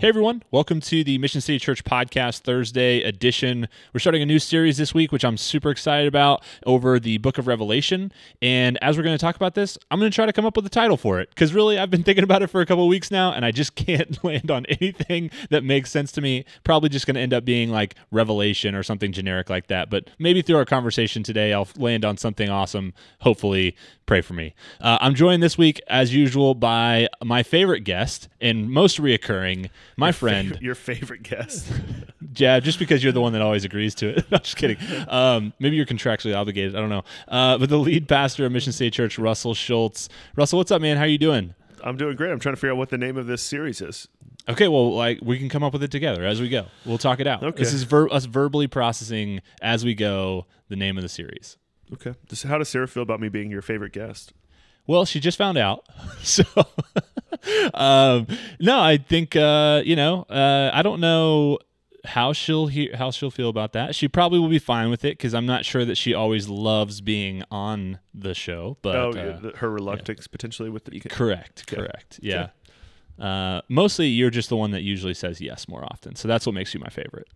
Hey everyone, welcome to the Mission City Church Podcast Thursday edition. We're starting a new series this week, which I'm super excited about over the book of Revelation. And as we're going to talk about this, I'm going to try to come up with a title for it because really I've been thinking about it for a couple weeks now and I just can't land on anything that makes sense to me. Probably just going to end up being like Revelation or something generic like that. But maybe through our conversation today, I'll land on something awesome. Hopefully, pray for me. Uh, I'm joined this week, as usual, by my favorite guest and most reoccurring my friend, your favorite guest. yeah, just because you're the one that always agrees to it. I'm just kidding. Um, maybe you're contractually obligated. I don't know. Uh, but the lead pastor of Mission City Church, Russell Schultz. Russell, what's up, man? How are you doing? I'm doing great. I'm trying to figure out what the name of this series is. Okay, well, like we can come up with it together as we go. We'll talk it out. Okay. This is ver- us verbally processing as we go the name of the series. Okay. How does Sarah feel about me being your favorite guest? Well, she just found out. So, um, no, I think uh, you know. Uh, I don't know how she'll hear how she'll feel about that. She probably will be fine with it because I'm not sure that she always loves being on the show. But oh, uh, her reluctance potentially with the. correct, Okay. correct, yeah. Uh, mostly, you're just the one that usually says yes more often, so that's what makes you my favorite.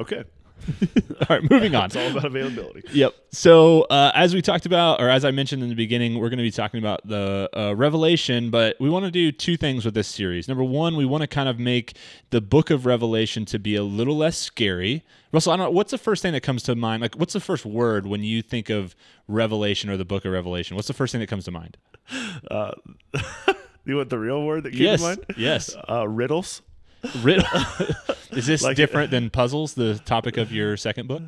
Okay. All right, moving on. It's all about availability. Yep. So, uh, as we talked about, or as I mentioned in the beginning, we're going to be talking about the uh, Revelation, but we want to do two things with this series. Number one, we want to kind of make the book of Revelation to be a little less scary. Russell, I don't know, what's the first thing that comes to mind? Like, what's the first word when you think of Revelation or the book of Revelation? What's the first thing that comes to mind? Uh, you want the real word that came yes. to mind? Yes. Uh, riddles. Riddle. Is this Like- different than puzzles, the topic of your second book?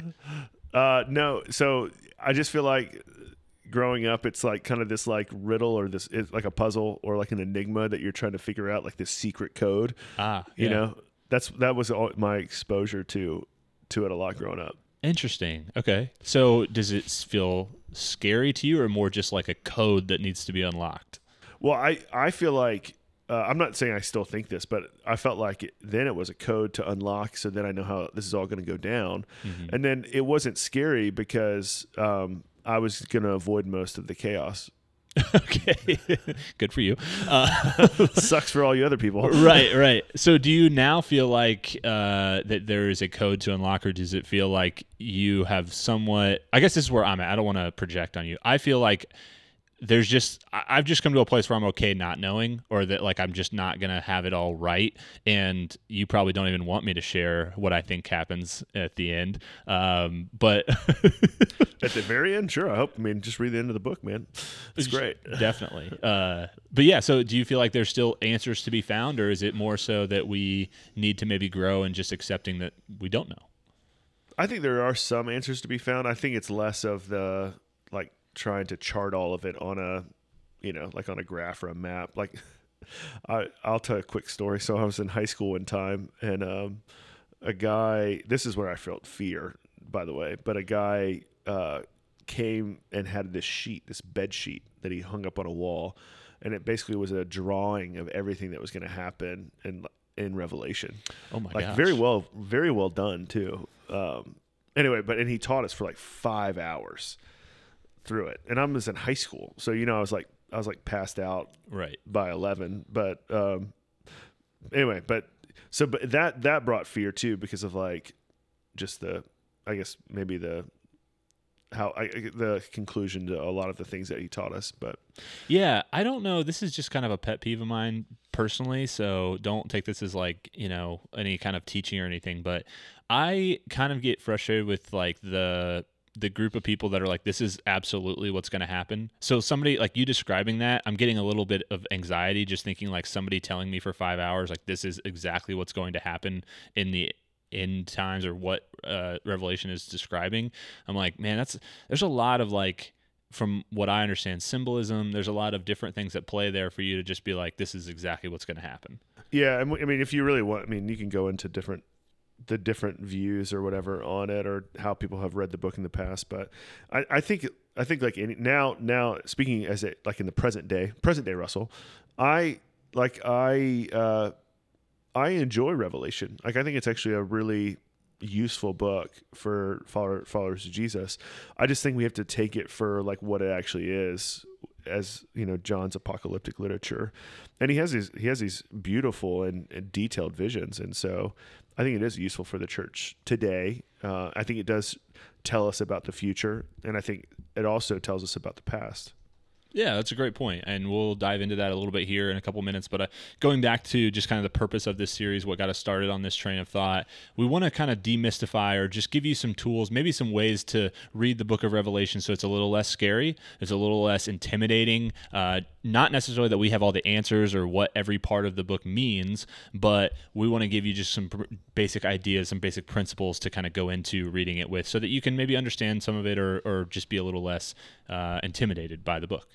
Uh, no. So I just feel like growing up, it's like kind of this like riddle or this it's like a puzzle or like an enigma that you're trying to figure out, like this secret code. Ah, You yeah. know, that's that was all my exposure to to it a lot growing up. Interesting. Okay. So does it feel scary to you or more just like a code that needs to be unlocked? Well, I I feel like uh, I'm not saying I still think this, but I felt like it, then it was a code to unlock. So then I know how this is all going to go down, and then it wasn't scary because um, I was going to avoid most of the chaos. okay. Good for you. Uh, Sucks for all you other people. right, right. So do you now feel like uh, that there is a code to unlock or does it feel like you have somewhat I guess this is where I'm at. I don't want to project on you. I feel like there's just I've just come to a place where I'm okay not knowing or that like I'm just not going to have it all right and you probably don't even want me to share what I think happens at the end. Um, but At the very end, sure. I hope. I mean, just read the end of the book, man. It's great. Definitely. Uh, but yeah, so do you feel like there's still answers to be found, or is it more so that we need to maybe grow and just accepting that we don't know? I think there are some answers to be found. I think it's less of the like trying to chart all of it on a, you know, like on a graph or a map. Like, I I'll tell a quick story. So I was in high school one time, and um, a guy. This is where I felt fear, by the way. But a guy uh, came and had this sheet, this bed sheet that he hung up on a wall, and it basically was a drawing of everything that was going to happen in in Revelation Oh my God like gosh. very well very well done too um anyway but and he taught us for like five hours through it. And i was in high school. So you know i was like i was like passed out Right. by 11 but um anyway but so but that that brought fear too because of like just the i guess maybe the how I, the conclusion to a lot of the things that he taught us but Yeah, I don't know. This is just kind of a pet peeve of mine personally, so don't take this as like, you know, any kind of teaching or anything, but I kind of get frustrated with like the the group of people that are like this is absolutely what's going to happen. So somebody like you describing that, I'm getting a little bit of anxiety just thinking like somebody telling me for 5 hours like this is exactly what's going to happen in the end times or what uh, Revelation is describing. I'm like, man, that's there's a lot of like from what I understand, symbolism. There's a lot of different things that play there for you to just be like, this is exactly what's going to happen. Yeah, I mean, if you really want, I mean, you can go into different the different views or whatever on it or how people have read the book in the past but i, I think i think like any, now now speaking as it like in the present day present day russell i like i uh i enjoy revelation. Like i think it's actually a really useful book for follower, followers of jesus. I just think we have to take it for like what it actually is as you know john's apocalyptic literature. And he has these he has these beautiful and, and detailed visions. And so I think it is useful for the church today. Uh, I think it does tell us about the future, and I think it also tells us about the past. Yeah, that's a great point, and we'll dive into that a little bit here in a couple minutes. But uh, going back to just kind of the purpose of this series, what got us started on this train of thought, we want to kind of demystify or just give you some tools, maybe some ways to read the Book of Revelation, so it's a little less scary, it's a little less intimidating. Uh, not necessarily that we have all the answers or what every part of the book means, but we want to give you just some pr- basic ideas, some basic principles to kind of go into reading it with, so that you can maybe understand some of it or or just be a little less uh, intimidated by the book.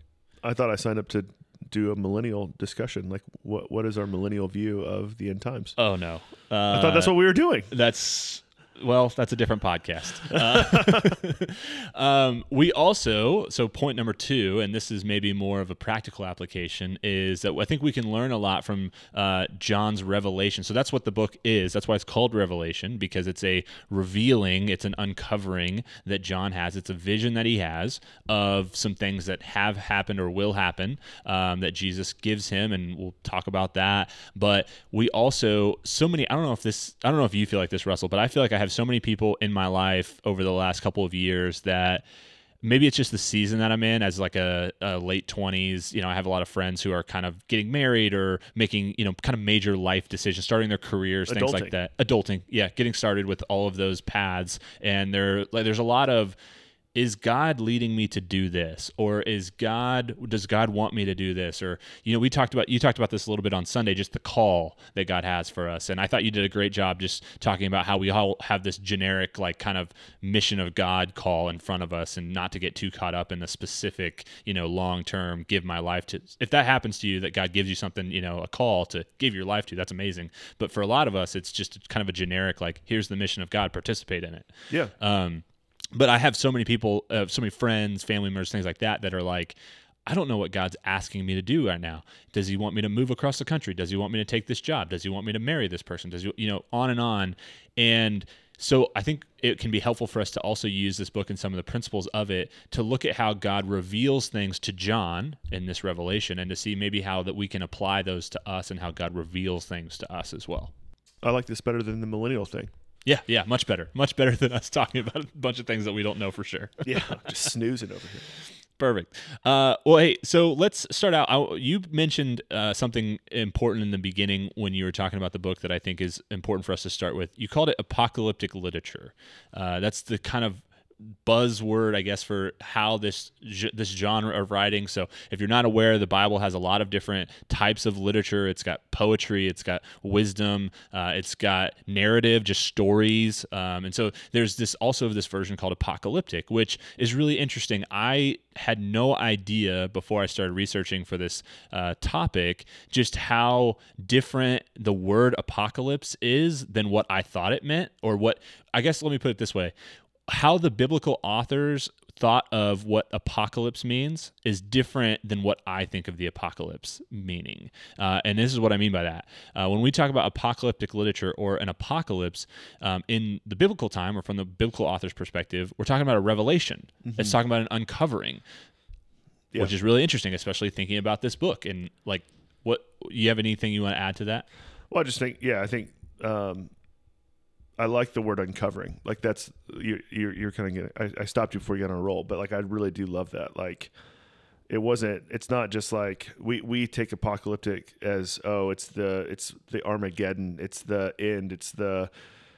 I thought I signed up to do a millennial discussion. Like, what what is our millennial view of the end times? Oh no, uh, I thought that's what we were doing. That's well, that's a different podcast. Uh, um, we also, so point number two, and this is maybe more of a practical application, is that I think we can learn a lot from uh, John's revelation. So that's what the book is. That's why it's called Revelation, because it's a revealing, it's an uncovering that John has. It's a vision that he has of some things that have happened or will happen um, that Jesus gives him, and we'll talk about that. But we also, so many, I don't know if this, I don't know if you feel like this, Russell, but I feel like I have so many people in my life over the last couple of years that maybe it's just the season that I'm in as like a, a, late 20s. You know, I have a lot of friends who are kind of getting married or making, you know, kind of major life decisions, starting their careers, Adulting. things like that. Adulting. Yeah, getting started with all of those paths. And there like, there's a lot of is God leading me to do this? Or is God does God want me to do this? Or you know we talked about you talked about this a little bit on Sunday just the call that God has for us. And I thought you did a great job just talking about how we all have this generic like kind of mission of God call in front of us and not to get too caught up in the specific you know long term give my life to if that happens to you that God gives you something you know a call to give your life to that's amazing. But for a lot of us it's just kind of a generic like here's the mission of God participate in it. Yeah. Um but I have so many people, uh, so many friends, family members, things like that, that are like, I don't know what God's asking me to do right now. Does He want me to move across the country? Does He want me to take this job? Does He want me to marry this person? Does He, you know, on and on. And so I think it can be helpful for us to also use this book and some of the principles of it to look at how God reveals things to John in this revelation and to see maybe how that we can apply those to us and how God reveals things to us as well. I like this better than the millennial thing. Yeah, yeah, much better. Much better than us talking about a bunch of things that we don't know for sure. yeah, just snoozing over here. Perfect. Uh, well, hey, so let's start out. I, you mentioned uh, something important in the beginning when you were talking about the book that I think is important for us to start with. You called it apocalyptic literature. Uh, that's the kind of buzzword, I guess, for how this this genre of writing. So, if you're not aware, the Bible has a lot of different types of literature. It's got poetry, it's got wisdom, uh, it's got narrative, just stories, um, and so there's this also this version called apocalyptic, which is really interesting. I had no idea before I started researching for this uh, topic just how different the word apocalypse is than what I thought it meant, or what I guess. Let me put it this way: how the biblical authors thought of what apocalypse means is different than what I think of the apocalypse meaning. Uh, and this is what I mean by that. Uh, when we talk about apocalyptic literature or an apocalypse um, in the biblical time or from the biblical author's perspective, we're talking about a revelation. Mm-hmm. It's talking about an uncovering, yeah. which is really interesting, especially thinking about this book. And like, what you have anything you want to add to that? Well, I just think, yeah, I think um, I like the word uncovering. Like that's you you're, you're kind of getting. I, I stopped you before you got on a roll, but like I really do love that. Like it wasn't. It's not just like we we take apocalyptic as oh it's the it's the Armageddon. It's the end. It's the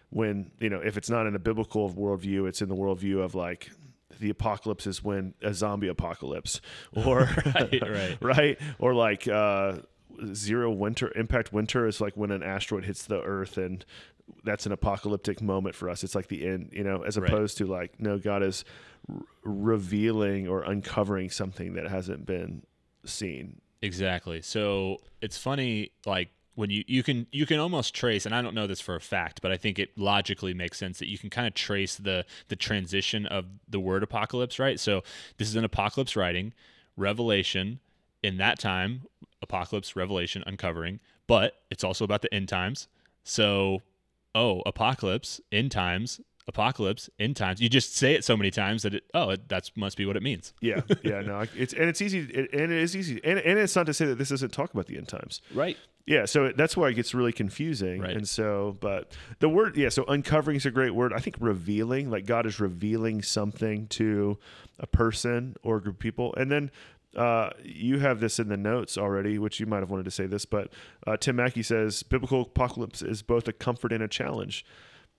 when you know if it's not in a biblical worldview, it's in the worldview of like the apocalypse is when a zombie apocalypse or right, right, right, or like uh, zero winter impact winter is like when an asteroid hits the Earth and that's an apocalyptic moment for us. It's like the end, you know, as Right. opposed to like no, God is r- revealing or uncovering something that hasn't been seen. Exactly. So it's funny, like when you you can you can almost trace, and I don't know this for a fact, but I think it logically makes sense that you can kind of trace the the transition of the word apocalypse, right? So this is an apocalypse writing, Revelation. In that time, apocalypse, Revelation, uncovering, but it's also about the end times. So, oh, apocalypse, end times, apocalypse, end times. You just say it so many times that it oh, it, that must be what it means. Yeah, yeah, no, it's and it's easy, it, and it is easy, and, and it's not to say that this doesn't talk about the end times. Right. Yeah, so it- that's why it gets really confusing. Right. And so, but the word, yeah, so uncovering is a great word. I think revealing, like God is revealing something to a person or a group of people. And then uh, you have this in the notes already, which you might have wanted to say this, but uh, Tim Mackie says biblical apocalypse is both a comfort and a challenge.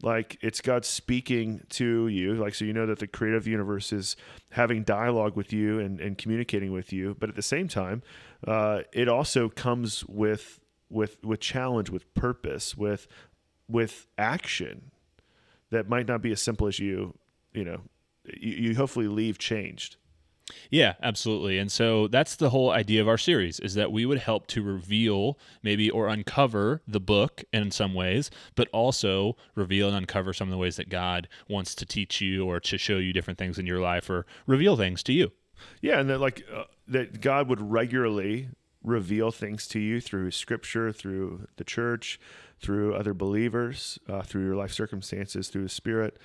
Like it's God speaking to you, like so you know that the the universe is having dialogue with you and, and communicating with you, but at the same time, uh, it also comes with with with challenge, with purpose, with with action that might not be as simple as you you know you, you hopefully leave changed. Yeah, absolutely. And so that's the whole idea of our series is that we would help to reveal maybe or uncover the book in some ways, but also reveal and uncover some of the ways that God wants to teach you or to show you different things in your life or reveal things to you. Yeah, and that like uh, that God would regularly reveal things to you through Scripture, through the church, through other believers, uh, through your life circumstances, through the Spirit,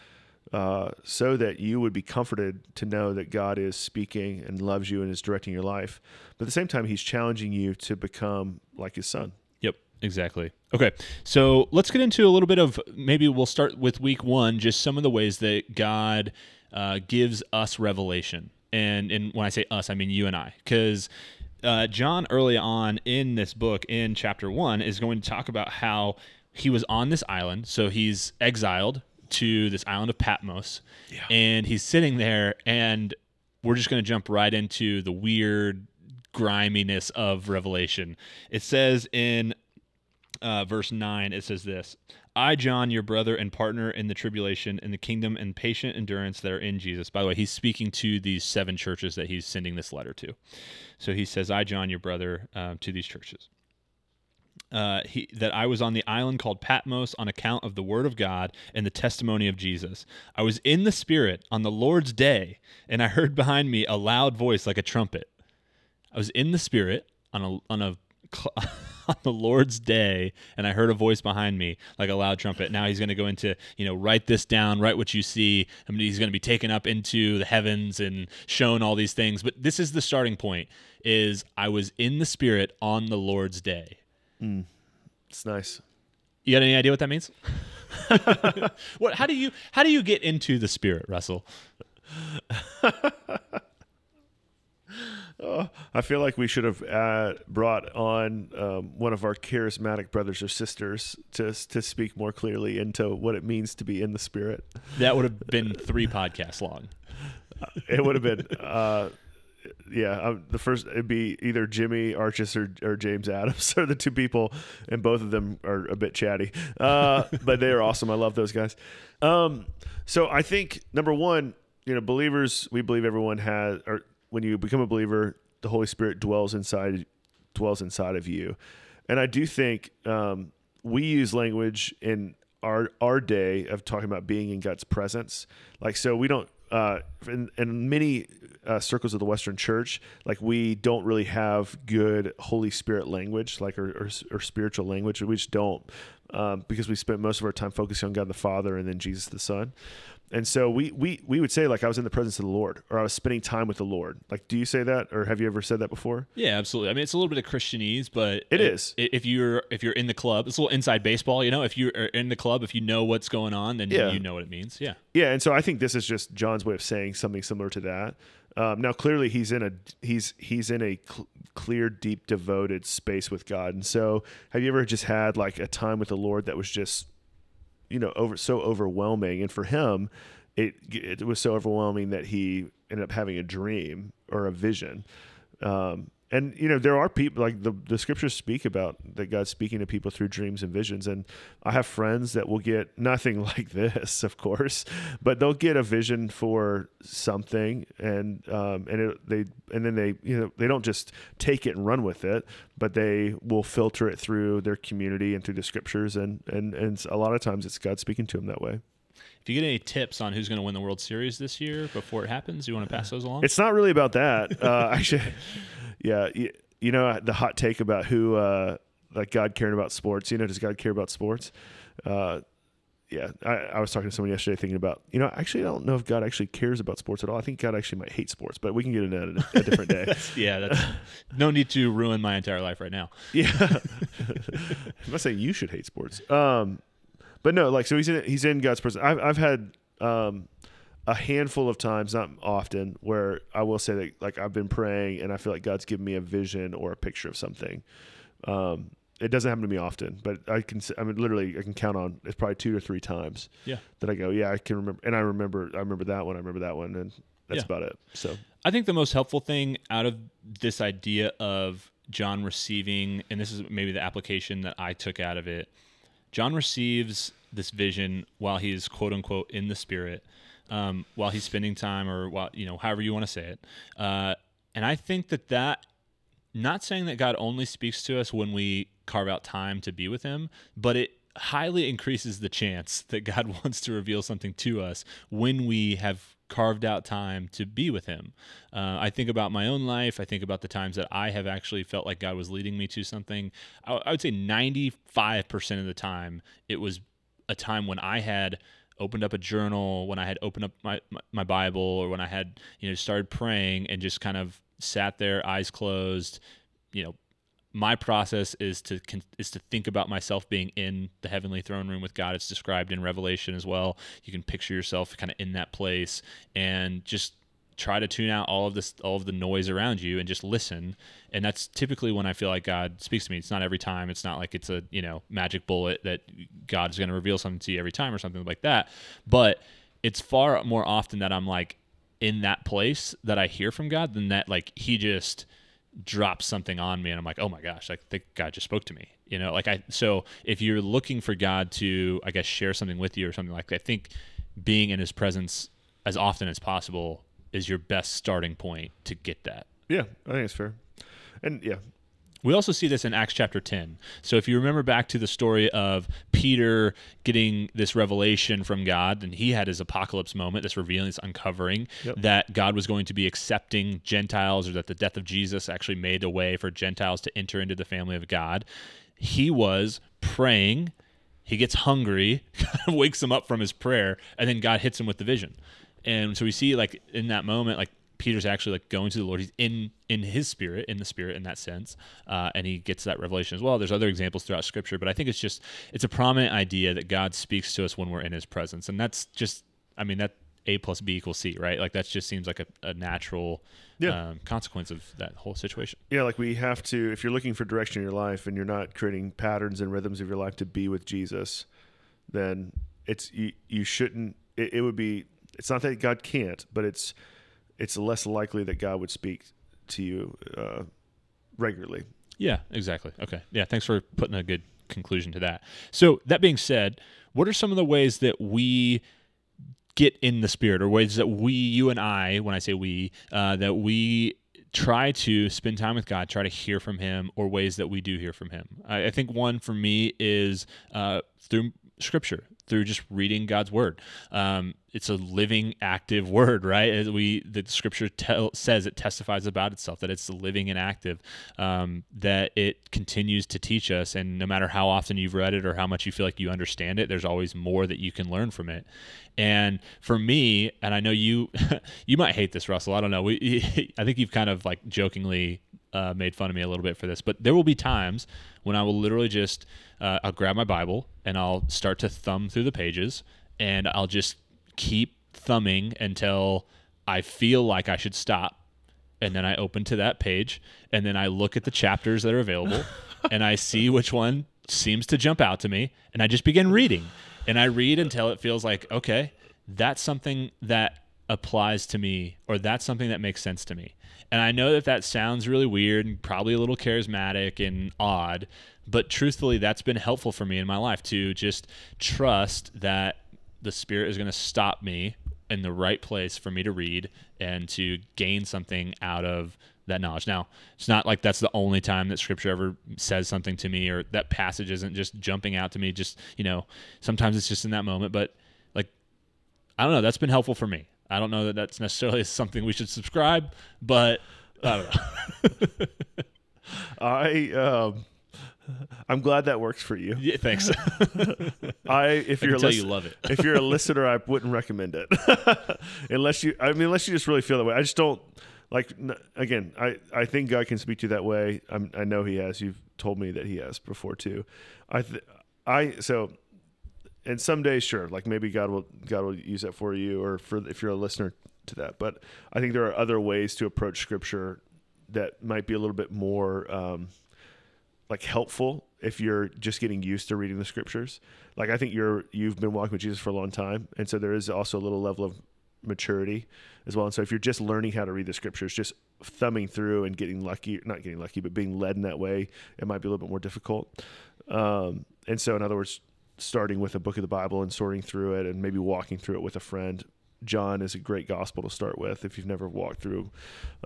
uh, so that you would be comforted to know that God is speaking and loves you and is directing your life. But at the same time, He's challenging you to become like His Son. Yep, exactly. Okay, so let's get into a little bit of maybe we'll start with week one, just some of the ways that God uh, gives us revelation. And, and when I say us, I mean you and I, because uh, John early on in this book, in chapter one, is going to talk about how he was on this island. So he's exiled to this island of Patmos, and he's sitting there, and we're just going to jump right into the weird griminess of Revelation. It says in uh, verse 9, it says this I, John, your brother and partner in the tribulation, in the kingdom and patient endurance that are in Jesus. By the way, he's speaking to these seven churches that he's sending this letter to. So he says, I, John, your brother, um, to these churches. Uh, he, that I was on the island called Patmos on account of the word of God and the testimony of Jesus. I was in the Spirit on the Lord's day, and I heard behind me a loud voice like a trumpet. I was in the Spirit on a on a on the Lord's day, and I heard a voice behind me like a loud trumpet. Now he's going to go into you know write this down, write what you see. I mean, he's going to be taken up into the heavens and shown all these things. But this is the starting point: is I was in the Spirit on the Lord's day. It's nice. You got any idea what that means? what? How do you how do you get into the Spirit, Russell? I feel like we should have uh, brought on um, one of our charismatic brothers or sisters to to speak more clearly into what it means to be in the Spirit. That would have been three podcasts long. It would have been, uh, yeah, um, the first it'd be either Jimmy Arches or, or James Adams are the two people, and both of them are a bit chatty, uh, but they are awesome. I love those guys. Um, so I think number one, you know, believers, we believe everyone has, or when you become a believer, the Holy Spirit dwells inside dwells inside of you, and I do think um, we use language in our our day of talking about being in God's presence. Like so, we don't uh, in, in many uh, circles of the Western Church, like we don't really have good Holy Spirit language, like or, or, or spiritual language. We just don't um, because we spent most of our time focusing on God the Father and then Jesus the Son. And so we, we we would say like I was in the presence of the Lord or I was spending time with the Lord. Like, do you say that or have you ever said that before? Yeah, absolutely. I mean, it's a little bit of Christianese, but It it is. i- If you're if you're in the club, it's a little inside baseball. You know, if you're in the club, if you know what's going on, then Yeah. you know what it means. Yeah. Yeah, and so I think this is just John's way of saying something similar to that. Um, now, clearly, he's in a he's he's in a cl- clear, deep, devoted space with God. And so, have you ever just had like a time with the Lord that was just, you know, over so overwhelming? And for him, it it was so overwhelming that he ended up having a dream or a vision. Um, and you know there are people like the the scriptures speak about that God's speaking to people through dreams and visions, and I have friends that will get nothing like this, of course, but they'll get a vision for something, and um, and it, they and then they you know they don't just take it and run with it, but they will filter it through their community and through the scriptures, and and and a lot of times it's God speaking to them that way. If you get any tips on who's going to win the World Series this year before it happens, you want to pass those along? It's not really about that. Uh, actually, yeah, you, you know the hot take about who uh, like God caring about sports. You know, does God care about sports? Uh, yeah, I, I, was talking to someone yesterday thinking about, you know, actually, I don't know if God actually cares about sports at all. I think God actually might hate sports, but we can get into that a, a different day. that's, yeah, that's no need to ruin my entire life right now. Yeah, I'm not saying you should hate sports. Um, but no, like so he's in he's in God's presence. I've I've had um, a handful of times, not often, where I will say that like I've been praying and I feel like God's given me a vision or a picture of something. Um, it doesn't happen to me often, but I can I mean literally I can count on it's probably two or three times. Yeah. That I go, yeah, I can remember and I remember I remember that one, I remember that one and that's Yeah. about it. So I think the most helpful thing out of this idea of John receiving, and this is maybe the application that I took out of it, John receives this vision while he's quote unquote in the spirit, um, while he's spending time, or while you know, however you want to say it. Uh, and I think that that, not saying that God only speaks to us when we carve out time to be with Him, but it highly increases the chance that God wants to reveal something to us when we have carved out time to be with Him. Uh, I think about my own life. I think about the times that I have actually felt like God was leading me to something. I, I would say 95% of the time, it was a time when I had opened up a journal, when I had opened up my, my, my Bible, or when I had, you know, started praying and just kind of sat there, eyes closed, you know, my process is to is to think about myself being in the heavenly throne room with God. It's described in Revelation as well. You can picture yourself kind of in that place and just try to tune out all of this all of the noise around you and just listen. And that's typically when I feel like God speaks to me. It's not every time. It's not like it's a, you know, magic bullet that God's going to reveal something to you every time or something like that. But it's far more often that I'm like in that place that I hear from God than that like he just drops something on me and I'm like, oh my gosh, I think God just spoke to me. You know, like I so if you're looking for God to, I guess, share something with you or something like that, I think being in his presence as often as possible is your best starting point to get that. yeah, I think it's fair. And yeah, We also see this in Acts chapter 10. So if you remember back to the story of Peter getting this revelation from God, and he had his apocalypse moment, this revealing, this uncovering Yep. that God was going to be accepting Gentiles or that the death of Jesus actually made a way for Gentiles to enter into the family of God. He was praying. He gets hungry, wakes him up from his prayer, and then God hits him with the vision. And so we see like in that moment, like Peter's actually like going to the Lord. He's in in his spirit, in the spirit, in that sense, uh, and he gets that revelation as well. There's other examples throughout Scripture, but I think it's just it's a prominent idea that God speaks to us when we're in His presence, and that's just, I mean, that A plus B equals C, right? Like that just seems like a, a natural Yeah. um, consequence of that whole situation. Yeah, like we have to, if you're looking for direction in your life and you're not creating patterns and rhythms of your life to be with Jesus, then it's, you, you shouldn't, it, it would be, it's not that God can't, but it's, it's less likely that God would speak to you uh, regularly. Yeah, exactly. Okay. Yeah, thanks for putting a good conclusion to that. So, that being said, what are some of the ways that we get in the spirit or ways that we, you and I, when I say we, uh, that we try to spend time with God, try to hear from Him, or ways that we do hear from Him? I, I think one for me is uh, through Scripture, through just reading God's Word. Um, it's a living, active Word, right? As we the Scripture tell, says it testifies about itself that it's living and active, um, that it continues to teach us, and no matter how often you've read it or how much you feel like you understand it, there's always more that you can learn from it. And for me, and I know you, you might hate this, Russell. I don't know. We, I think you've kind of like jokingly uh, made fun of me a little bit for this, but there will be times when I will literally just uh, I'll grab my Bible and I'll start to thumb through the pages, and I'll just keep thumbing until I feel like I should stop, and then I open to that page, and then I look at the chapters that are available, and I see which one seems to jump out to me, and I just begin reading, and I read until it feels like okay, that's something that applies to me or that's something that makes sense to me And I know that that sounds really weird and probably a little charismatic and odd, but truthfully, that's been helpful for me in my life to just trust that the Spirit is going to stop me in the right place for me to read and to gain something out of that knowledge. Now, it's not like that's the only time that scripture ever says something to me or that passage isn't just jumping out to me just, you know, sometimes it's just in that moment, but like I don't know, that's been helpful for me. I don't know that that's necessarily something we should subscribe, but I don't know. I um I'm glad that works for you. yeah, thanks. I if I you're can a tell lis- you love it. if you're a listener, I wouldn't recommend it unless you. I mean, unless you just really feel that way. I just don't like. n- Again, I I think God can speak to you that way. I'm, I know He has. You've told me that He has before too. I th- I so. And some days, sure, like maybe God will God will use that for you, or for if you're a listener to that. But I think there are other ways to approach Scripture that might be a little bit more um, like helpful if you're just getting used to reading the scriptures. Like I think you're you've been walking with Jesus for a long time, and so there is also a little level of maturity as well. And so if you're just learning how to read the scriptures, just thumbing through and getting lucky, not getting lucky, but being led in that way, it might be a little bit more difficult. Um, and so, in other words, starting with a book of the Bible and sorting through it, and maybe walking through it with a friend. John is a great gospel to start with if you've never walked through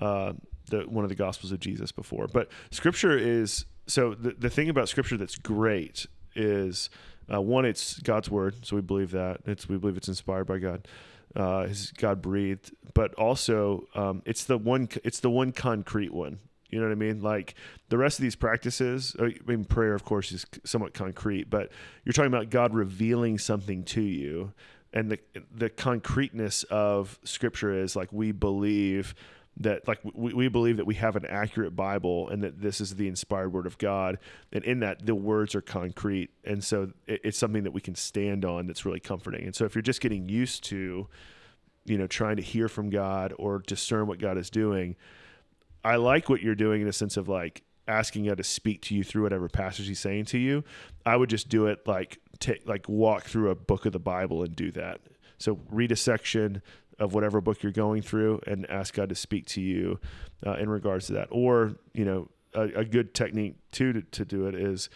uh, the one of the gospels of Jesus before. But Scripture is so the the thing about Scripture that's great is uh, one, it's God's word, so we believe that it's we believe it's inspired by God, uh, God breathed, but also um, it's the one it's the one concrete one. You know what I mean? Like the rest of these practices, I mean, prayer, of course, is somewhat concrete, but you're talking about God revealing something to you, and the the concreteness of Scripture is like we believe that like we, we believe that we have an accurate bible and that this is the inspired word of god. And in that the words are concrete. And so it, it's something that we can stand on that's really comforting. And so if you're just getting used to you know trying to hear from god or discern what god is doing i like what you're doing in a sense of like asking god to speak to you through whatever passage he's saying to you i would just do it like take like walk through a book of the bible and do that so read a section of whatever book you're going through and ask God to speak to you uh, in regards to that. Or, you know, a, a good technique too to, to do it is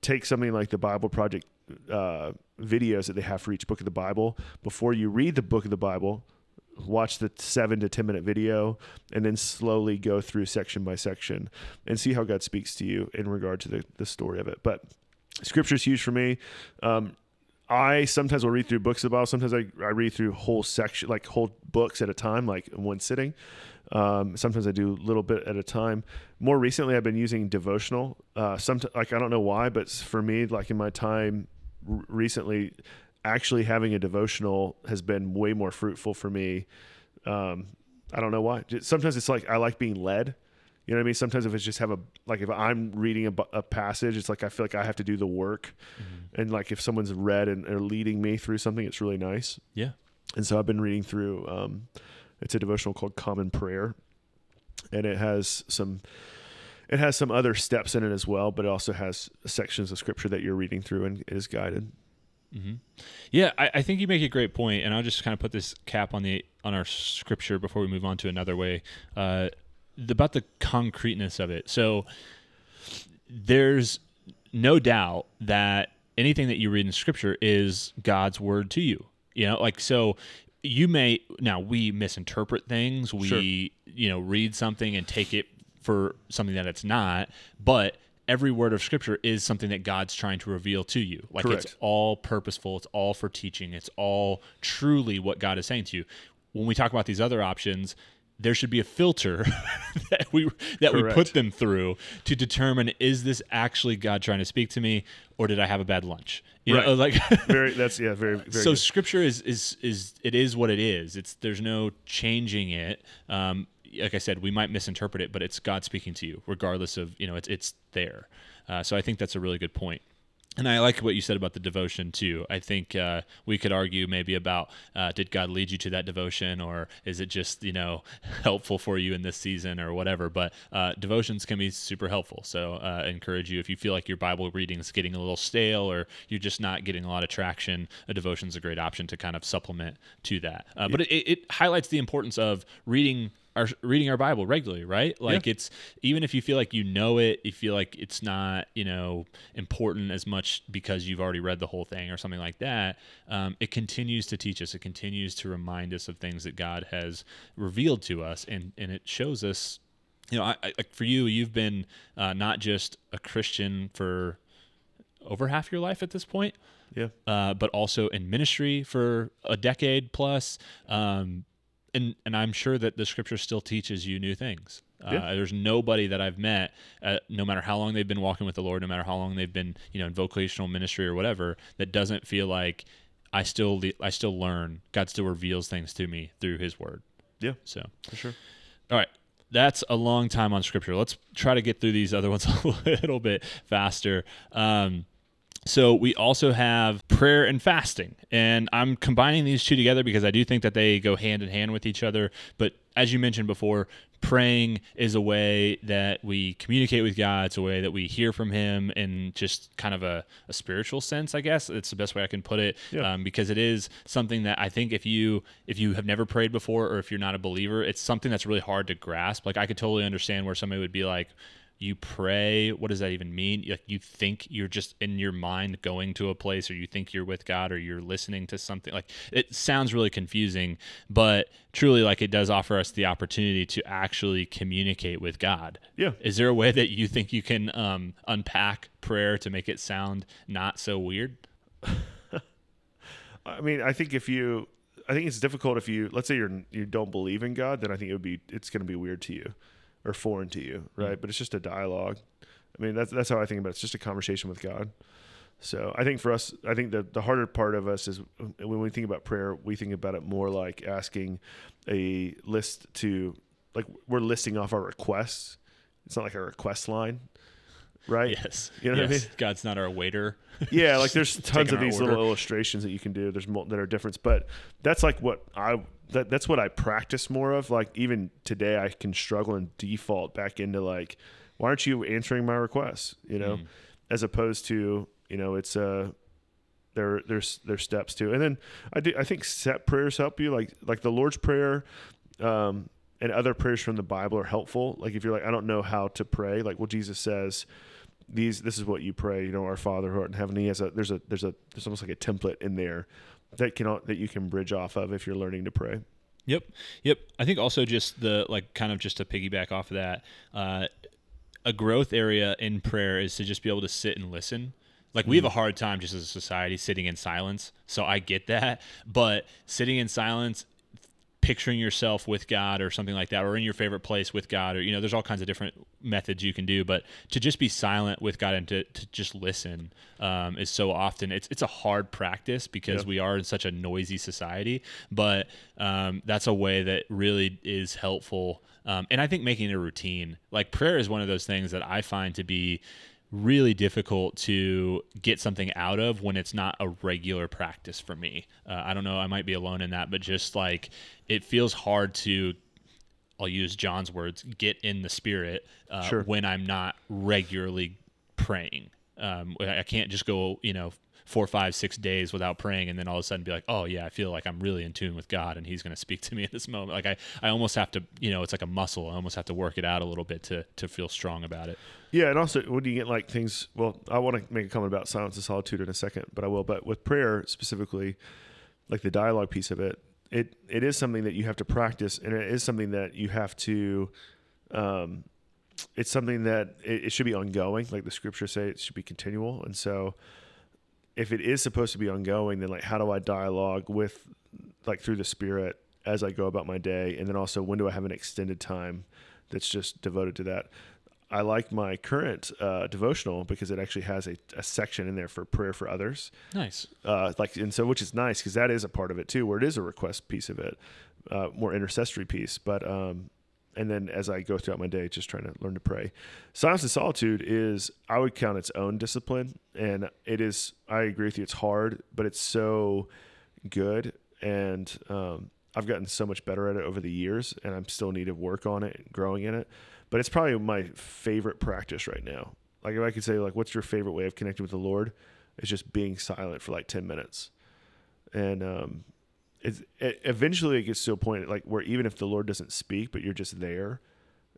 take something like the Bible Project uh, videos that they have for each book of the Bible. Before you read the book of the Bible, watch the seven to 10 minute video and then slowly go through section by section and see how God speaks to you in regard to the, the story of it. But scripture is huge for me. Um, I sometimes will read through books Bible. Sometimes I, I read through whole section, like whole books at a time, like in one sitting. Um, sometimes I do a little bit at a time. More recently, I've been using devotional. Uh, some like I don't know why, but for me, like in my time recently, actually having a devotional has been way more fruitful for me. Um, I don't know why. Sometimes it's like I like being led. You know what I mean? Sometimes if it's just have a like if I'm reading a, a passage, it's like I feel like I have to do the work, and like if someone's read and are leading me through something, it's really nice. Yeah. And so I've been reading through. Um, it's a devotional called Common Prayer, and it has some. It has some other steps in it as well, but it also has sections of scripture that you're reading through and it is guided. Hmm Yeah, I, I think you make a great point, and I'll just kind of put this cap on the on our scripture before we move on to another way uh, about the concreteness of it. So there's no doubt that anything that you read in scripture is God's word to you. You know, like so you may now we misinterpret things, we Sure. you know read something and take it for something that it's not, but every word of scripture is something that God's trying to reveal to you. Like it's all purposeful, it's all for teaching, it's all truly what God is saying to you. When we talk about these other options, there should be a filter that we that we put them through to determine is this actually God trying to speak to me or did I have a bad lunch? You know, Right. like Very. That's yeah. Very. Very. so good. scripture is is is it is what it is. It's there's no changing it. Um, like I said, we might misinterpret it, but it's God speaking to you, regardless of you know it's it's there. Uh, so I think that's a really good point. And I like what you said about the devotion too. I think uh, we could argue maybe about uh, did God lead you to that devotion, or is it just you know helpful for you in this season or whatever? But uh, devotions can be super helpful. So uh, I encourage you if you feel like your Bible reading is getting a little stale or you're just not getting a lot of traction, a devotion is a great option to kind of supplement to that. Uh, but it, it highlights the importance of reading our reading our Bible regularly, right? Like it's even if you feel like you know it, you feel like it's not you know important as much because you've already read the whole thing or something like that. Um, it continues to teach us. It continues to remind us of things that God has revealed to us, and and it shows us. You know, I, I, like for you, you've been uh, not just a Christian for over half your life at this point, Yeah. uh, but also in ministry for a decade plus. Um, and, and I'm sure that the scripture still teaches you new things. Uh, Yeah. There's nobody that I've met, uh, no matter how long they've been walking with the Lord, no matter how long they've been, you know, in vocational ministry or whatever, that doesn't feel like I still le- I still learn. God still reveals things to me through His Word. Yeah. So, For sure. all right. That's a long time on scripture. Let's try to get through these other ones a little bit faster. Um, so we also have prayer and fasting, and I'm combining these two together because I do think that they go hand in hand with each other. But as you mentioned before, praying is a way that we communicate with God. It's a way that we hear from Him in just kind of a, a spiritual sense, I guess. It's the best way I can put it, Yeah. um, because it is something that I think if you if you have never prayed before or if you're not a believer, it's something that's really hard to grasp. Like I could totally understand where somebody would be like, you pray what does that even mean? Like you think you're just in your mind going to a place or you think you're with god or you're listening to something. Like it sounds really confusing but truly like it does offer us the opportunity to actually communicate with god. Yeah. is there a way that you think you can um, unpack prayer to make it sound not so weird? I mean, I think if you, I think it's difficult if you, let's say you're you don't believe in God, then I think it would be it's going to be weird to you, or foreign to you, mm. right? But it's just a dialogue. I mean, that's that's how I think about it. It's just a conversation with God. So I think for us, I think the the harder part of us is when we think about prayer, we think about it more like asking a list to, like we're listing off our requests. It's not like a request line, right? yes You know what I mean? god's not our waiter yeah like there's tons of these order. little illustrations that you can do there's mul- that are different but that's like what i that, that's what i practice more of. Like even today i can struggle and default back into like why aren't you answering my requests you know? Mm. as opposed to you know it's uh there there's there's steps too and then i do i think set prayers help you. Like like the lord's prayer um and other prayers from the bible are helpful. Like if you're like i don't know how to pray like well jesus says these this is what you pray you know our father who art in heaven. He has a there's a there's a there's almost like a template in there that can that you can bridge off of if you're learning to pray Yep. Yep. I think also just the like kind of just to piggyback off of that, uh, a growth area in prayer is to just be able to sit and listen. Like we have a hard time just as a society sitting in silence. So I get that, but sitting in silence picturing yourself with God or something like that, or in your favorite place with God, or you know, there's all kinds of different methods you can do. But to just be silent with God and to, to just listen um, is so often it's it's a hard practice because Yeah. we are in such a noisy society. But um, that's a way that really is helpful. Um, and I think making it a routine, like prayer, is one of those things that I find to be really difficult to get something out of when it's not a regular practice for me. Uh, I don't know, I might be alone in that, but just like it feels hard to I'll use John's words, get in the spirit uh, Sure. when I'm not regularly praying. Um, I I can't just go, you know, four, five, six days without praying and then all of a sudden be like, oh yeah, I feel like I'm really in tune with God and He's going to speak to me at this moment. Like I, I almost have to, you know, it's like a muscle. I almost have to work it out a little bit to to feel strong about it. Yeah, and also when you get like things, well, I want to make a comment about silence and solitude in a second, but I will. But with prayer specifically, like the dialogue piece of it, it it is something that you have to practice, and it is something that you have to. Um, it's something that it, it should be ongoing, like the scriptures say, it should be continual, and so if it is supposed to be ongoing, then like how do I dialogue with, like through the Spirit as I go about my day, and then also when do I have an extended time that's just devoted to that. I like my current uh, devotional because it actually has a, a section in there for prayer for others. Nice. Uh, like, and so which is nice because that is a part of it too, where it is a request piece of it, uh, more intercessory piece. But um, and then as I go throughout my day, just trying to learn to pray. Silence and solitude is I would count its own discipline, and it is. I agree with you. It's hard, but it's so good, and um, I've gotten so much better at it over the years, and I'm still need to work on it, and growing in it. But it's probably my favorite practice right now. Like if I could say, like, what's your favorite way of connecting with the Lord? It's just being silent for like ten minutes, and um, it's it, eventually it gets to a point like where even if the Lord doesn't speak, but you're just there,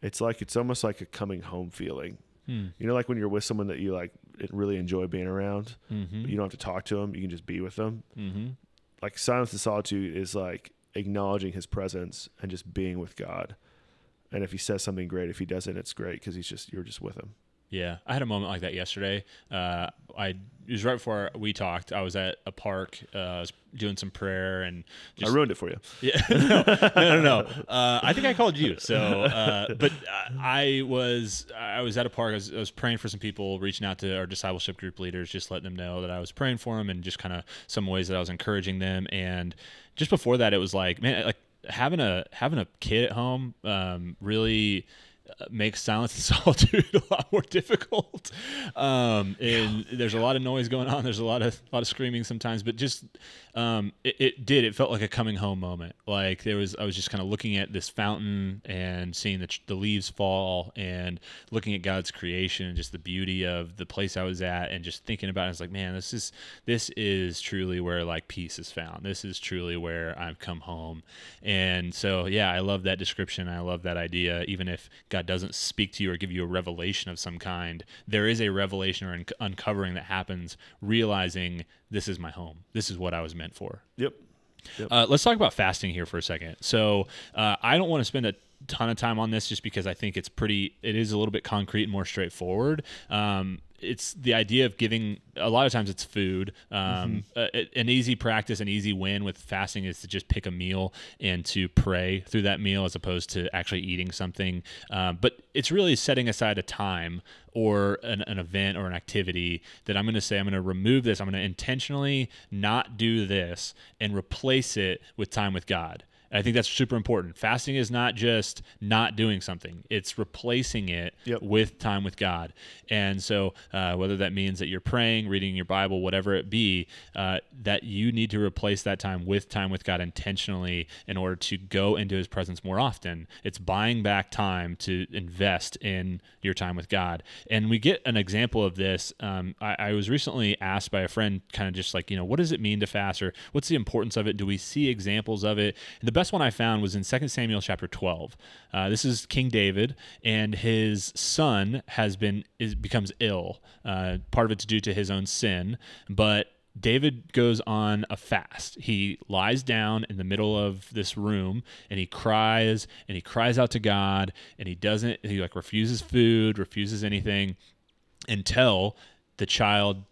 it's like it's almost like a coming home feeling. Hmm. You know, like when you're with someone that you like really enjoy being around, Mm-hmm. but you don't have to talk to them; you can just be with them. Mm-hmm. Like silence and solitude is like acknowledging His presence and just being with God. And if He says something great, if He doesn't, it's great because He's just you're just with Him. Yeah, I had a moment like that yesterday. Uh, I it was right before we talked. I was at a park, uh, I was doing some prayer, and just I ruined it for you. Yeah, no, no, no. no. Uh, I think I called you. So, uh, but I was I was at a park. I was, I was praying for some people, reaching out to our discipleship group leaders, just letting them know that I was praying for them, and just kind of some ways that I was encouraging them. And just before that, it was like, man, like having a having a kid at home um, really makes silence and solitude a lot more difficult. Um, and there's a lot of noise going on. There's a lot of a lot of screaming sometimes, but just um, it, it did. It felt like a coming home moment. Like there was, I was just kind of looking at this fountain and seeing the, the leaves fall and looking at God's creation and just the beauty of the place I was at and just thinking about it. I was like, man, this is this is truly where like peace is found. This is truly where I've come home. And so, yeah, I love that description. I love that idea. Even if God doesn't speak to you or give you a revelation of some kind, there is a revelation or un- uncovering that happens, realizing this is my home. This is what I was meant for. Yep. Uh, let's talk about fasting here for a second. So uh, I don't want to spend a ton of time on this just because I think it's pretty. It is a little bit concrete and more straightforward. Um, it's the idea of giving. A lot of times it's food. Um, a- an easy practice, an easy win with fasting is to just pick a meal and to pray through that meal as opposed to actually eating something. Um, but it's really setting aside a time or an, an event or an activity that I'm going to say I'm going to remove this. I'm going to intentionally not do this and replace it with time with God. I think that's super important. Fasting is not just not doing something; it's replacing it Yep. with time with God. And so, uh, whether that means that you're praying, reading your Bible, whatever it be, uh, that you need to replace that time with time with God intentionally in order to go into His presence more often. It's buying back time to invest in your time with God. And we get an example of this. Um, I, I was recently asked by a friend, kind of just like, you know, what does it mean to fast, or what's the importance of it? Do we see examples of it? And the best one I found was in 2 Samuel chapter 12. Uh, this is King David, and his son has been is becomes ill. Uh, part of it's due to his own sin, but David goes on a fast. He lies down in the middle of this room and he cries and he cries out to God and he doesn't he like refuses food, refuses anything until the child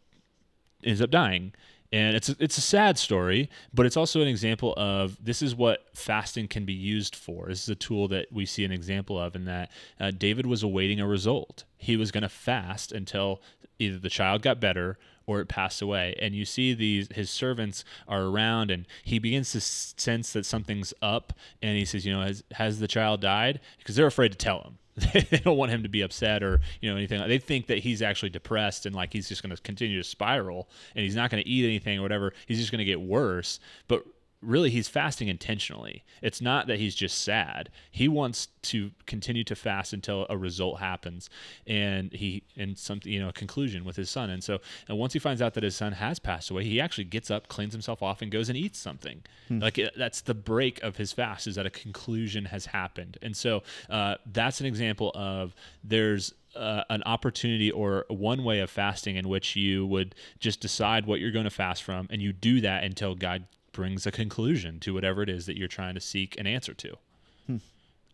ends up dying. And it's a, it's a sad story, but it's also an example of this is what fasting can be used for. This is a tool that we see an example of in that uh, David was awaiting a result. He was going to fast until either the child got better or it passed away. And you see these his servants are around, and he begins to sense that something's up. And he says, you know, has has the child died? Because they're afraid to tell him. they don't want him to be upset or you know anything. They think that he's actually depressed and like he's just going to continue to spiral and he's not going to eat anything or whatever. He's just going to get worse. But really he's fasting intentionally. It's not that he's just sad. He wants to continue to fast until a result happens and he and something you know a conclusion with his son. And so and once he finds out that his son has passed away, he actually gets up, cleans himself off and goes and eats something. Like that's the break of his fast is that a conclusion has happened. And so uh, that's an example of there's uh, an opportunity or one way of fasting in which you would just decide what you're going to fast from and you do that until God brings a conclusion to whatever it is that you're trying to seek an answer to.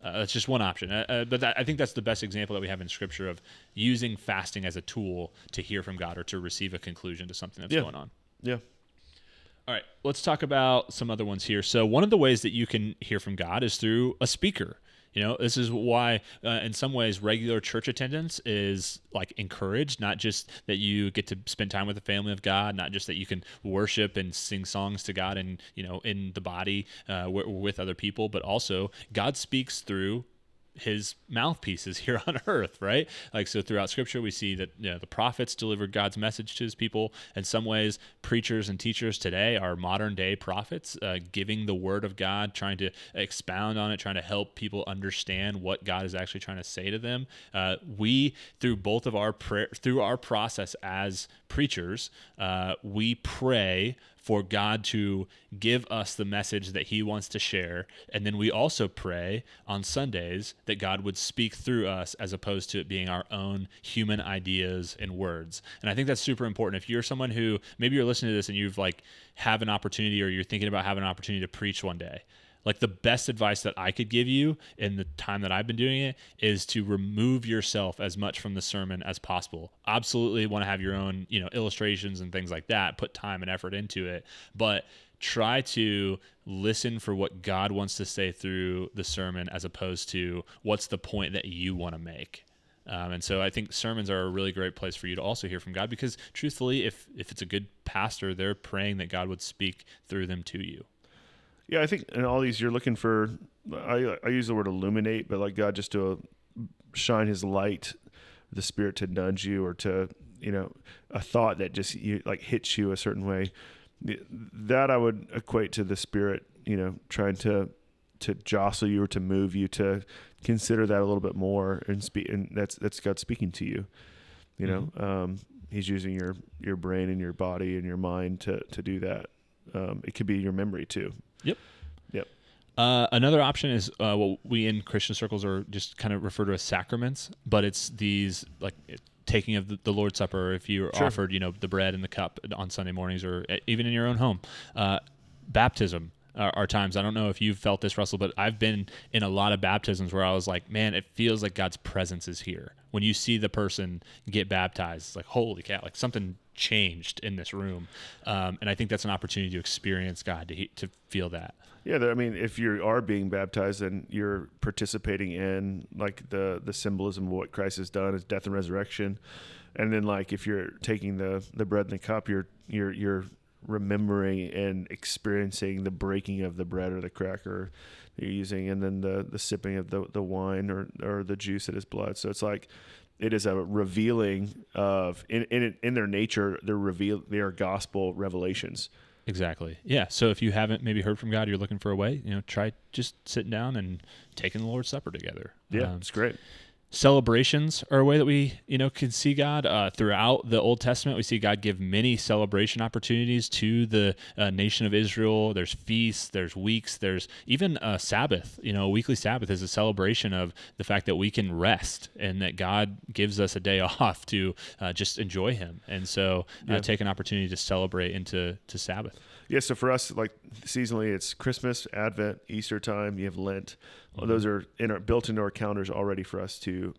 Uh, that's just one option, uh, uh, but that, I think that's the best example that we have in Scripture of using fasting as a tool to hear from God or to receive a conclusion to something that's Yeah. going on. Yeah. All right, let's talk about some other ones here. So, one of the ways that you can hear from God is through a speaker. You know, this is why, uh, in some ways, regular church attendance is like encouraged. Not just that you get to spend time with the family of God, not just that you can worship and sing songs to God and you know in the body uh, w- with other people, but also God speaks through his mouthpieces here on earth, right? Like so throughout scripture we see that you know, the prophets delivered God's message to his people. In some ways, preachers and teachers today are modern day prophets, uh, giving the word of God, trying to expound on it, trying to help people understand what God is actually trying to say to them. Uh, we through both of our prayer through our process as preachers, uh, we pray for God to give us the message that He wants to share. And then we also pray on Sundays that God would speak through us as opposed to it being our own human ideas and words. And I think that's super important. If you're someone who maybe you're listening to this and you've like have an opportunity or you're thinking about having an opportunity to preach one day, like the best advice that I could give you in the time that I've been doing it is to remove yourself as much from the sermon as possible. Absolutely want to have your own, you know, illustrations and things like that, put time and effort into it, but try to listen for what God wants to say through the sermon as opposed to what's the point that you want to make. Um, and so I think sermons are a really great place for you to also hear from God because truthfully, if if it's a good pastor, they're praying that God would speak through them to you. Yeah, I think in all these you're looking for. I I use the word illuminate, but like God just to shine His light, the Spirit to nudge you or to you know a thought that just you, like hits you a certain way. That I would equate to the Spirit, you know, trying to to jostle you or to move you to consider that a little bit more and speak. And that's that's God speaking to you. You know, mm-hmm. um, He's using your your brain and your body and your mind to to do that. Um, it could be your memory too. Yep. Yep. Uh, another option is uh, what we in Christian circles are just kind of refer to as sacraments, but it's these like taking of the, Lord's Supper, if you're sure. offered, you know, the bread and the cup on Sunday mornings, or even in your own home. Uh, baptism are, are, times. I don't know if you've felt this, Russell, but I've been in a lot of baptisms where I was like, man, it feels like God's presence is here. When you see the person get baptized, it's like, holy cow, like something changed in this room. Um, and I think that's an opportunity to experience God, to, to feel that. Yeah, I mean, if you are being baptized and you're participating in like the the symbolism of what Christ has done, his death and resurrection, and then like if you're taking the the bread and the cup, you're you're you're remembering and experiencing the breaking of the bread or the cracker you're using, and then the the sipping of the the wine or or the juice that is blood. So it's like it is a revealing of in in in their nature they're reveal they are gospel revelations. Exactly. Yeah. So if you haven't maybe heard from god you're looking for a way you know try just sitting down and taking the lord's supper together. Yeah um, it's great celebrations are a way that we you know can see god. Uh, throughout the old testament we see god give many celebration opportunities to the uh, nation of israel. There's feasts there's weeks there's even a sabbath. You know a weekly sabbath is a celebration of the fact that we can rest and that god gives us a day off to uh, just enjoy him. And so uh, yeah. take an opportunity to celebrate into to sabbath yeah so for us like seasonally it's christmas advent easter time you have lent Mm-hmm. Those are in our, built into our calendars already for us to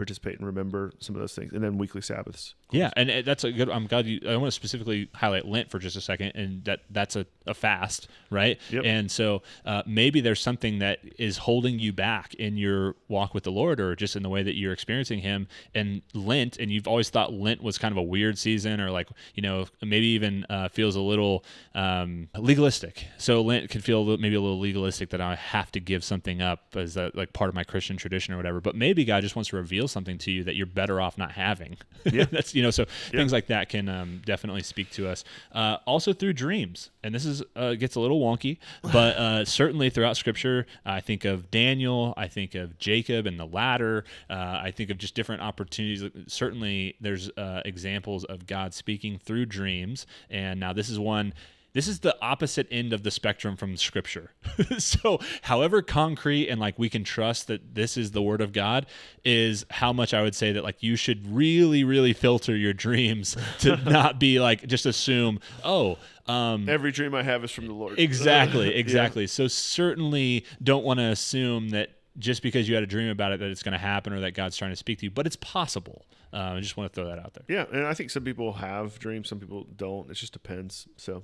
participate and remember some of those things, and then weekly Sabbaths. Yeah, and that's a good. I'm glad you. I want to specifically highlight Lent for just a second, and that that's a, a fast, right? Yep. And so uh, maybe there's something that is holding you back in your walk with the Lord, or just in the way that you're experiencing Him. And Lent, and you've always thought Lent was kind of a weird season, or like you know maybe even uh, feels a little um, legalistic. So Lent can feel maybe a little legalistic that I have to give something up as like part of my Christian tradition or whatever. But maybe God just wants to reveal something to you that you're better off not having. Yeah, that's you know, so yeah. things like that can um, definitely speak to us. Uh, also through dreams, and this is uh, gets a little wonky, but uh, certainly throughout Scripture, I think of Daniel, I think of Jacob and the ladder. Uh, I think of just different opportunities. Certainly, there's uh, examples of God speaking through dreams, and now this is one this is the opposite end of the spectrum from scripture. so, however concrete and like we can trust that this is the word of God is how much I would say that like you should really really filter your dreams to not be like just assume, "Oh, um, every dream I have is from the Lord." Exactly, exactly. yeah. So certainly don't want to assume that just because you had a dream about it that it's going to happen or that God's trying to speak to you, but it's possible. Uh, I just want to throw that out there. Yeah, and I think some people have dreams, some people don't. It just depends. So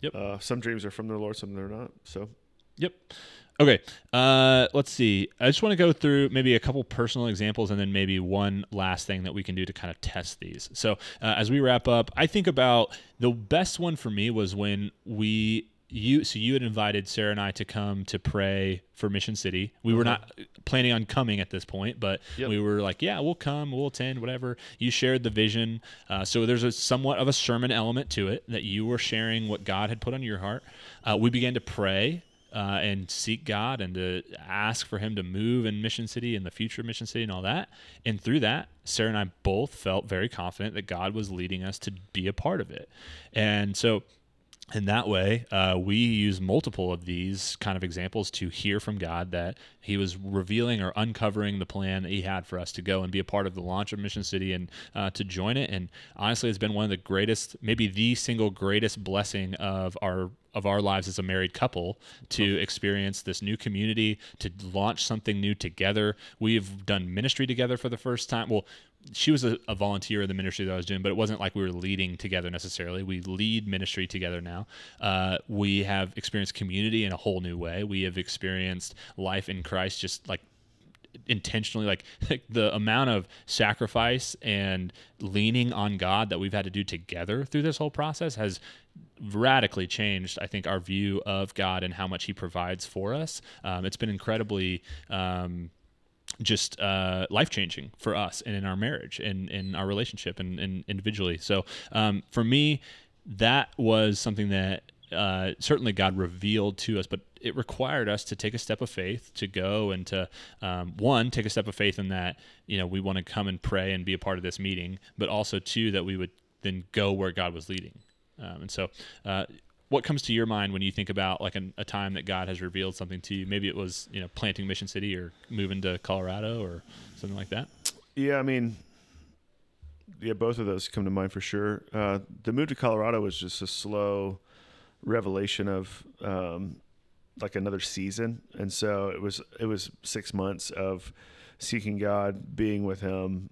Yep. Uh, some dreams are from the Lord, some they're not. So. Yep. Okay. Uh, let's see. I just want to go through maybe a couple personal examples and then maybe one last thing that we can do to kind of test these. So uh, as we wrap up, I think about the best one for me was when we you so you had invited Sarah and I to come to pray for Mission City. We were not planning on coming at this point, but yep. we were like, yeah, we'll come, we'll attend, whatever. You shared the vision, uh, so there's a somewhat of a sermon element to it that you were sharing what God had put on your heart. Uh, we began to pray. Uh, and seek God and to ask for Him to move in Mission City and the future of Mission City and all that. And through that, Sarah and I both felt very confident that God was leading us to be a part of it. And so and that way, uh, we use multiple of these kind of examples to hear from God that He was revealing or uncovering the plan that He had for us to go and be a part of the launch of Mission City and uh, to join it. And honestly, it's been one of the greatest, maybe the single greatest blessing of our of our lives as a married couple to experience this new community, to launch something new together. We've done ministry together for the first time. Well, she was a, a, volunteer in the ministry that I was doing, but it wasn't like we were leading together necessarily. We lead ministry together now. Uh, we have experienced community in a whole new way. We have experienced life in Christ just like intentionally like, like the amount of sacrifice and leaning on God that we've had to do together through this whole process has radically changed I think our view of God and how much he provides for us. Um, it's been incredibly um, just uh, life changing for us and in our marriage and in our relationship and, and individually. So um, for me, that was something that uh, certainly God revealed to us, but it required us to take a step of faith to go and to um, one take a step of faith in that you know we want to come and pray and be a part of this meeting, but also two that we would then go where God was leading. Um, and so uh, what comes to your mind when you think about like an, a time that God has revealed something to you? Maybe it was you know planting Mission City or moving to Colorado or something like that. Yeah, I mean, yeah, both of those come to mind for sure. Uh, the move to Colorado was just a slow revelation of um, like another season, and so it was it was six months of seeking God, being with Him,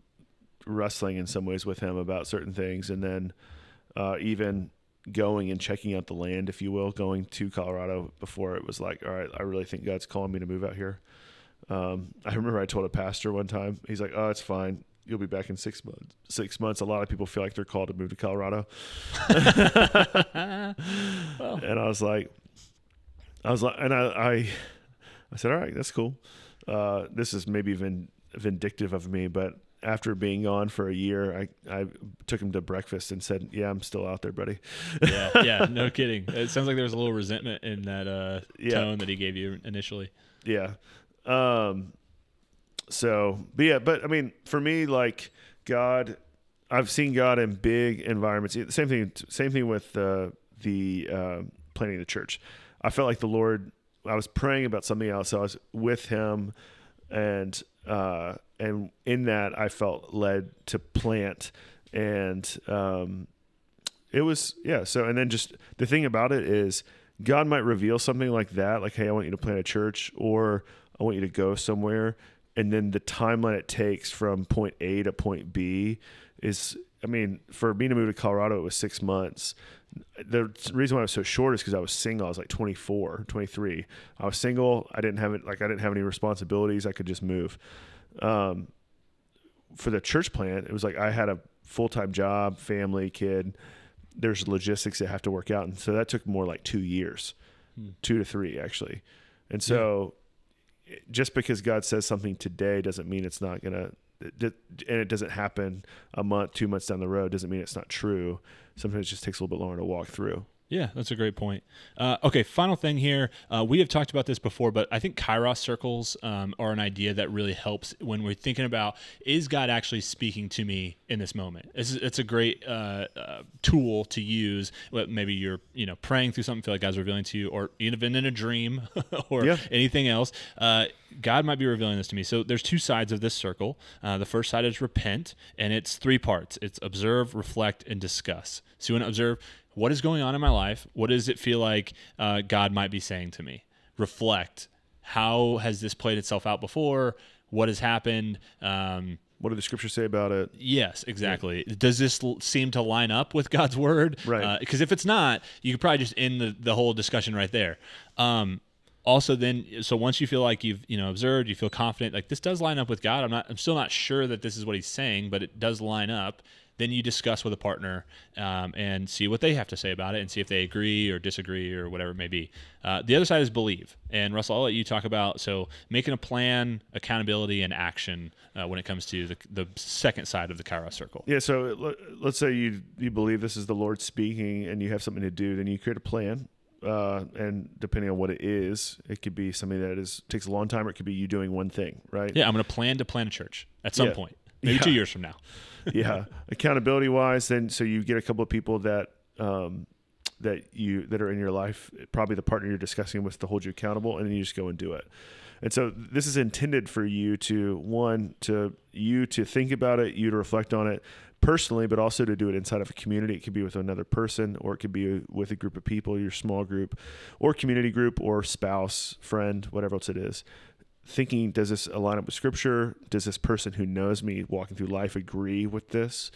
wrestling in some ways with Him about certain things, and then uh, even going and checking out the land, if you will, going to Colorado before it was like, all right, I really think God's calling me to move out here. Um, I remember I told a pastor one time, he's like, oh, it's fine. You'll be back in six months. Six months. A lot of people feel like they're called to move to Colorado. well. And I was like, I was like, and I, I, I said, all right, that's cool. Uh, this is maybe even vindictive of me, but after being gone for a year, I, I took him to breakfast and said, "Yeah, I'm still out there, buddy." yeah, yeah, no kidding. It sounds like there was a little resentment in that uh, yeah. tone that he gave you initially. Yeah. Um. So, but yeah, but I mean, for me, like God, I've seen God in big environments. Same thing. Same thing with uh, the uh, planning the church. I felt like the Lord. I was praying about something else. So I was with Him, and uh, and in that I felt led to plant, and um, it was yeah. So and then just the thing about it is God might reveal something like that, like hey, I want you to plant a church, or I want you to go somewhere, and then the timeline it takes from point A to point B is I mean, for me to move to Colorado, it was six months. The reason why I was so short is because I was single. I was like 24, 23. I was single. I didn't have it. Like I didn't have any responsibilities. I could just move. Um, for the church plant, it was like I had a full time job, family, kid. There's logistics that have to work out, and so that took more like two years, hmm. two to three actually. And so, yeah. just because God says something today doesn't mean it's not gonna and it doesn't happen a month, two months down the road, doesn't mean it's not true. Sometimes it just takes a little bit longer to walk through. Yeah, that's a great point. Uh, okay, final thing here. Uh, we have talked about this before, but I think kairos circles um, are an idea that really helps when we're thinking about is God actually speaking to me in this moment? It's, it's a great uh, uh tool to use. Maybe you're you know praying through something, feel like God's revealing to you, or even in a dream or yeah. anything else. Uh, God might be revealing this to me. So there's two sides of this circle. Uh, the first side is repent, and it's three parts. It's observe, reflect, and discuss. So you want to observe what is going on in my life? What does it feel like uh, God might be saying to me? Reflect. How has this played itself out before? What has happened? Um, what do the scriptures say about it? Yes, exactly. Yeah. Does this l- seem to line up with God's word? Right. Because uh, if it's not, you could probably just end the, the whole discussion right there. Um, also then so once you feel like you've you know observed you feel confident like this does line up with god i'm not i'm still not sure that this is what he's saying but it does line up then you discuss with a partner um, and see what they have to say about it and see if they agree or disagree or whatever it may be. Uh, the other side is believe. And Russell, I'll let you talk about so making a plan, accountability, and action uh, when it comes to the, the second side of the Kairos circle. Yeah. So let's say you you believe this is the Lord speaking and you have something to do, then you create a plan. Uh, and depending on what it is, it could be something that is takes a long time, or it could be you doing one thing, right? Yeah, I'm going to plan to plan a church at some yeah. point, maybe yeah. two years from now. yeah, accountability wise, then so you get a couple of people that um, that you that are in your life, probably the partner you're discussing with to hold you accountable, and then you just go and do it. And so this is intended for you to one to you to think about it, you to reflect on it personally, but also to do it inside of a community. It could be with another person, or it could be with a group of people, your small group, or community group, or spouse, friend, whatever else it is. Thinking, does this align up with scripture? Does this person who knows me walking through life agree with this?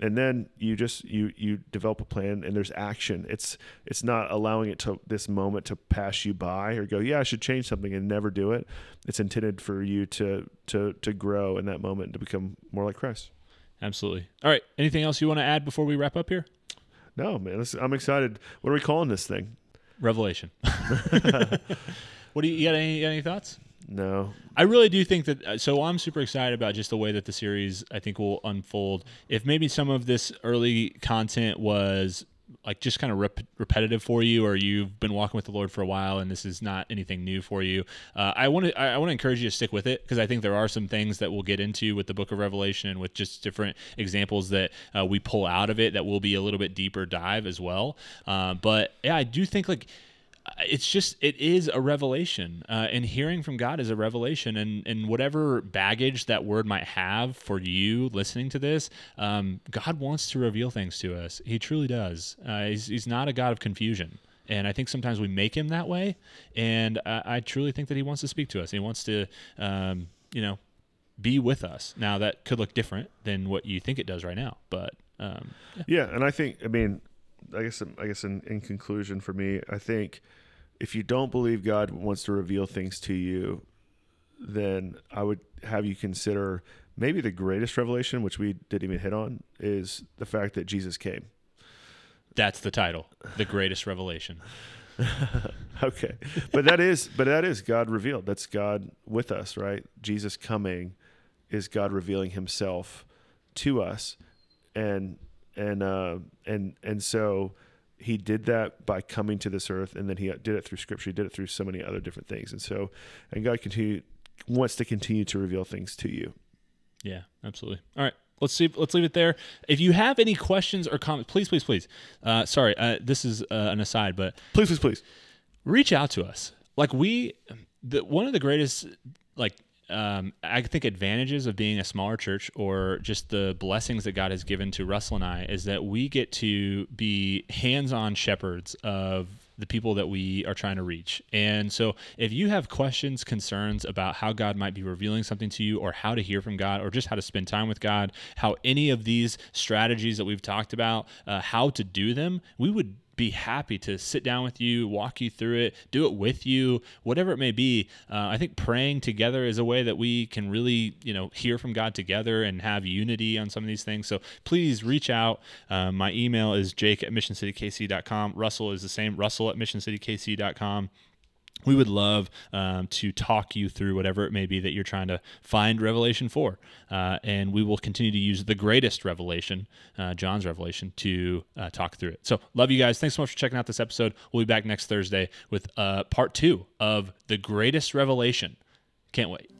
and then you just you you develop a plan and there's action. It's it's not allowing it to this moment to pass you by or go yeah i should change something and never do it. It's intended for you to to to grow in that moment to become more like christ. Absolutely. All right. Anything else you want to add before we wrap up here? No man. This, i'm excited. What are we calling this thing? Revelation. What do you, you got any, any thoughts no. I really do think that. Uh, so I'm super excited about just the way that the series I think will unfold. If maybe some of this early content was like just kind of rep- repetitive for you, or you've been walking with the Lord for a while and this is not anything new for you, uh, I want to I want to encourage you to stick with it because I think there are some things that we'll get into with the Book of Revelation and with just different examples that uh, we pull out of it that will be a little bit deeper dive as well. Uh, but yeah, I do think like it's just it is a revelation uh, and hearing from god is a revelation and and whatever baggage that word might have for you listening to this um, god wants to reveal things to us he truly does uh, he's, he's not a god of confusion and I think sometimes we make him that way. And I, I truly think that he wants to speak to us. He wants to, um, you know, be with us. Now that could look different than what you think it does right now, but um, yeah. yeah. And I think, I mean, I guess, I guess in, in conclusion for me, I think if you don't believe God wants to reveal things to you, then I would have you consider maybe the greatest revelation, which we didn't even hit on, is the fact that Jesus came. That's the title, the greatest revelation. okay, but that is, but that is God revealed. That's God with us, right? Jesus coming is God revealing Himself to us, and and uh, and and so he did that by coming to this earth, and then he did it through scripture. He did it through so many other different things, and so, and God continue wants to continue to reveal things to you. Yeah, absolutely. All right, let's see. Let's leave it there. If you have any questions or comments, please, please, please. Uh, sorry, uh, this is uh, an aside, but please, please, please, reach out to us. Like we, the, one of the greatest like um, I think advantages of being a smaller church or just the blessings that God has given to Russell and I is that we get to be hands-on shepherds of the people that we are trying to reach. And so if you have questions, concerns about how God might be revealing something to you or how to hear from God or just how to spend time with God, how any of these strategies that we've talked about, uh, how to do them, we would be happy to sit down with you, walk you through it, do it with you, whatever it may be. Uh, I think praying together is a way that we can really, you know, hear from God together and have unity on some of these things. So please reach out. Uh, my email is jake at missioncitykc.com. Russell is the same, russell at missioncitykc.com we would love um, to talk you through whatever it may be that you're trying to find revelation for. Uh, and we will continue to use the greatest revelation, uh, John's revelation, to uh, talk through it. So, love you guys. Thanks so much for checking out this episode. We'll be back next Thursday with uh, part two of the greatest revelation. Can't wait.